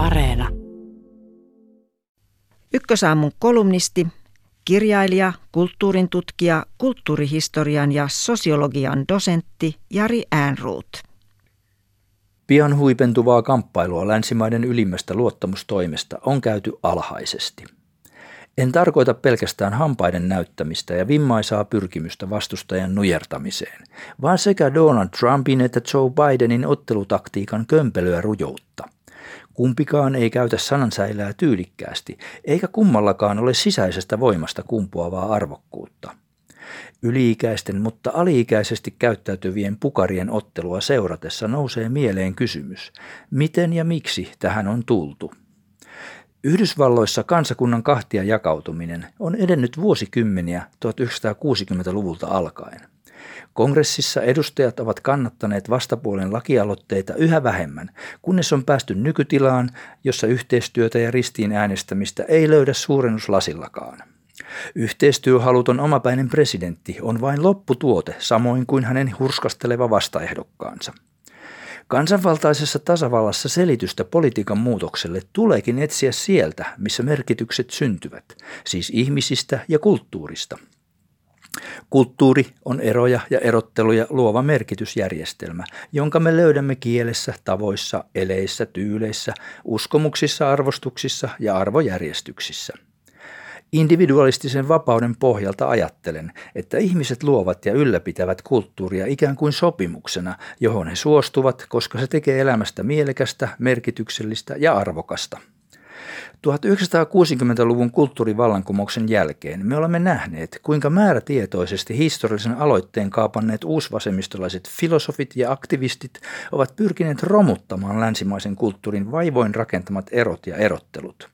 Areena. Ykkösaamun kolumnisti, kirjailija, kulttuurin tutkija, kulttuurihistorian ja sosiologian dosentti Jari Äänruut. Pian huipentuvaa kamppailua länsimaiden ylimmästä luottamustoimesta on käyty alhaisesti. En tarkoita pelkästään hampaiden näyttämistä ja vimmaisaa pyrkimystä vastustajan nujertamiseen, vaan sekä Donald Trumpin että Joe Bidenin ottelutaktiikan kömpelyä rujoutta. Kumpikaan ei käytä sanansäilää tyylikkäästi, eikä kummallakaan ole sisäisestä voimasta kumpuavaa arvokkuutta. Yliikäisten, mutta aliikäisesti käyttäytyvien pukarien ottelua seuratessa nousee mieleen kysymys, miten ja miksi tähän on tultu. Yhdysvalloissa kansakunnan kahtia jakautuminen on edennyt vuosikymmeniä 1960-luvulta alkaen. Kongressissa edustajat ovat kannattaneet vastapuolen lakialoitteita yhä vähemmän, kunnes on päästy nykytilaan, jossa yhteistyötä ja ristiin äänestämistä ei löydä suurennuslasillakaan. Yhteistyöhaluton omapäinen presidentti on vain lopputuote, samoin kuin hänen hurskasteleva vastaehdokkaansa. Kansanvaltaisessa tasavallassa selitystä politiikan muutokselle tuleekin etsiä sieltä, missä merkitykset syntyvät, siis ihmisistä ja kulttuurista. Kulttuuri on eroja ja erotteluja luova merkitysjärjestelmä, jonka me löydämme kielessä, tavoissa, eleissä, tyyleissä, uskomuksissa, arvostuksissa ja arvojärjestyksissä – Individualistisen vapauden pohjalta ajattelen, että ihmiset luovat ja ylläpitävät kulttuuria ikään kuin sopimuksena, johon he suostuvat, koska se tekee elämästä mielekästä, merkityksellistä ja arvokasta. 1960-luvun kulttuurivallankumouksen jälkeen me olemme nähneet, kuinka määrätietoisesti historiallisen aloitteen kaapanneet uusvasemmistolaiset filosofit ja aktivistit ovat pyrkineet romuttamaan länsimaisen kulttuurin vaivoin rakentamat erot ja erottelut.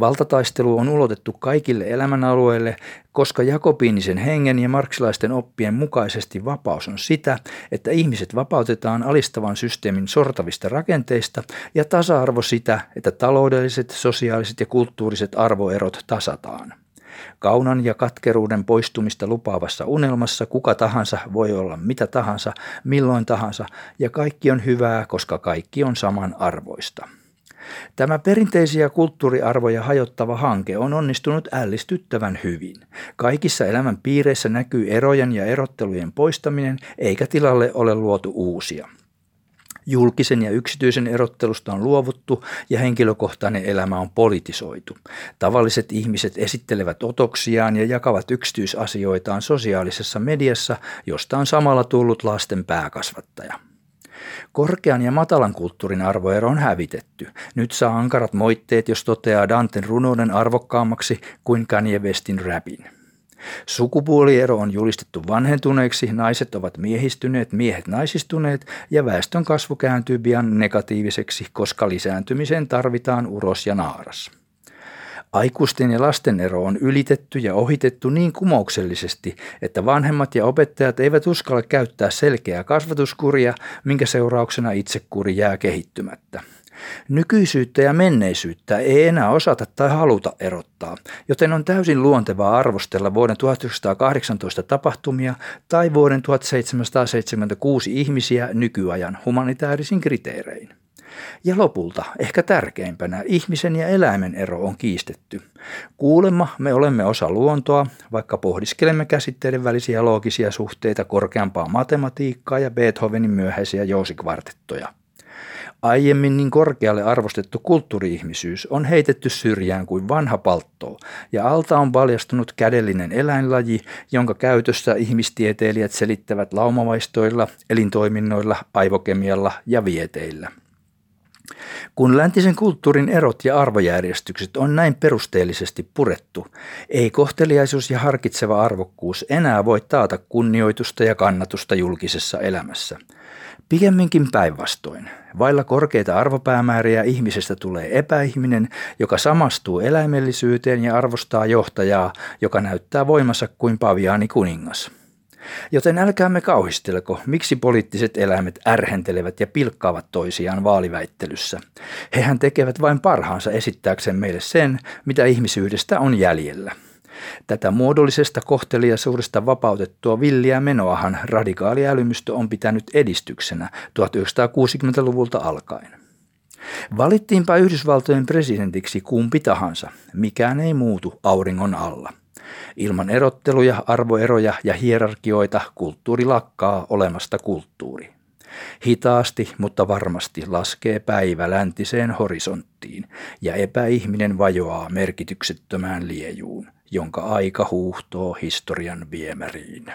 Valtataistelu on ulotettu kaikille elämänalueille, koska jakobiinisen hengen ja marksilaisten oppien mukaisesti vapaus on sitä, että ihmiset vapautetaan alistavan systeemin sortavista rakenteista ja tasa-arvo sitä, että taloudelliset, sosiaaliset ja kulttuuriset arvoerot tasataan. Kaunan ja katkeruuden poistumista lupaavassa unelmassa kuka tahansa voi olla mitä tahansa, milloin tahansa, ja kaikki on hyvää, koska kaikki on samanarvoista. Tämä perinteisiä kulttuuriarvoja hajottava hanke on onnistunut ällistyttävän hyvin. Kaikissa elämän piireissä näkyy erojen ja erottelujen poistaminen, eikä tilalle ole luotu uusia. Julkisen ja yksityisen erottelusta on luovuttu ja henkilökohtainen elämä on politisoitu. Tavalliset ihmiset esittelevät otoksiaan ja jakavat yksityisasioitaan sosiaalisessa mediassa, josta on samalla tullut lasten pääkasvattaja. Korkean ja matalan kulttuurin arvoero on hävitetty. Nyt saa ankarat moitteet, jos toteaa Danten runouden arvokkaammaksi kuin Kanye Westin rapin. Sukupuoliero on julistettu vanhentuneeksi, naiset ovat miehistyneet, miehet naisistuneet ja väestön kasvu kääntyy pian negatiiviseksi, koska lisääntymiseen tarvitaan uros ja naaras. Aikuisten ja lasten ero on ylitetty ja ohitettu niin kumouksellisesti, että vanhemmat ja opettajat eivät uskalla käyttää selkeää kasvatuskuria, minkä seurauksena itsekuri jää kehittymättä. Nykyisyyttä ja menneisyyttä ei enää osata tai haluta erottaa, joten on täysin luontevaa arvostella vuoden 1918 tapahtumia tai vuoden 1776 ihmisiä nykyajan humanitaarisin kriteerein. Ja lopulta, ehkä tärkeimpänä, ihmisen ja eläimen ero on kiistetty. Kuulemma me olemme osa luontoa, vaikka pohdiskelemme käsitteiden välisiä loogisia suhteita korkeampaa matematiikkaa ja Beethovenin myöhäisiä jousikvartettoja. Aiemmin niin korkealle arvostettu kulttuuriihmisyys on heitetty syrjään kuin vanha palttoo, ja alta on paljastunut kädellinen eläinlaji, jonka käytössä ihmistieteilijät selittävät laumavaistoilla, elintoiminnoilla, aivokemialla ja vieteillä. Kun läntisen kulttuurin erot ja arvojärjestykset on näin perusteellisesti purettu, ei kohteliaisuus ja harkitseva arvokkuus enää voi taata kunnioitusta ja kannatusta julkisessa elämässä. Pikemminkin päinvastoin. Vailla korkeita arvopäämääriä ihmisestä tulee epäihminen, joka samastuu eläimellisyyteen ja arvostaa johtajaa, joka näyttää voimassa kuin paviaani kuningas. Joten älkäämme kauhisteleko, miksi poliittiset eläimet ärhentelevät ja pilkkaavat toisiaan vaaliväittelyssä. Hehän tekevät vain parhaansa esittääkseen meille sen, mitä ihmisyydestä on jäljellä. Tätä muodollisesta kohteliaisuudesta vapautettua villiä menoahan radikaali älymystö on pitänyt edistyksenä 1960-luvulta alkaen. Valittiinpa Yhdysvaltojen presidentiksi kumpi tahansa, mikään ei muutu auringon alla. Ilman erotteluja, arvoeroja ja hierarkioita kulttuuri lakkaa olemasta kulttuuri. Hitaasti, mutta varmasti laskee päivä läntiseen horisonttiin ja epäihminen vajoaa merkityksettömään liejuun, jonka aika huuhtoo historian viemäriin.